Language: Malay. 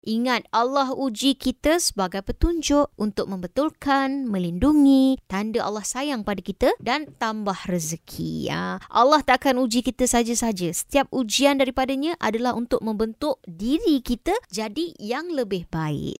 Ingat Allah uji kita sebagai petunjuk untuk membetulkan, melindungi, tanda Allah sayang pada kita dan tambah rezeki. Ya. Allah tak akan uji kita saja-saja. Setiap ujian daripadanya adalah untuk membentuk diri kita jadi yang lebih baik.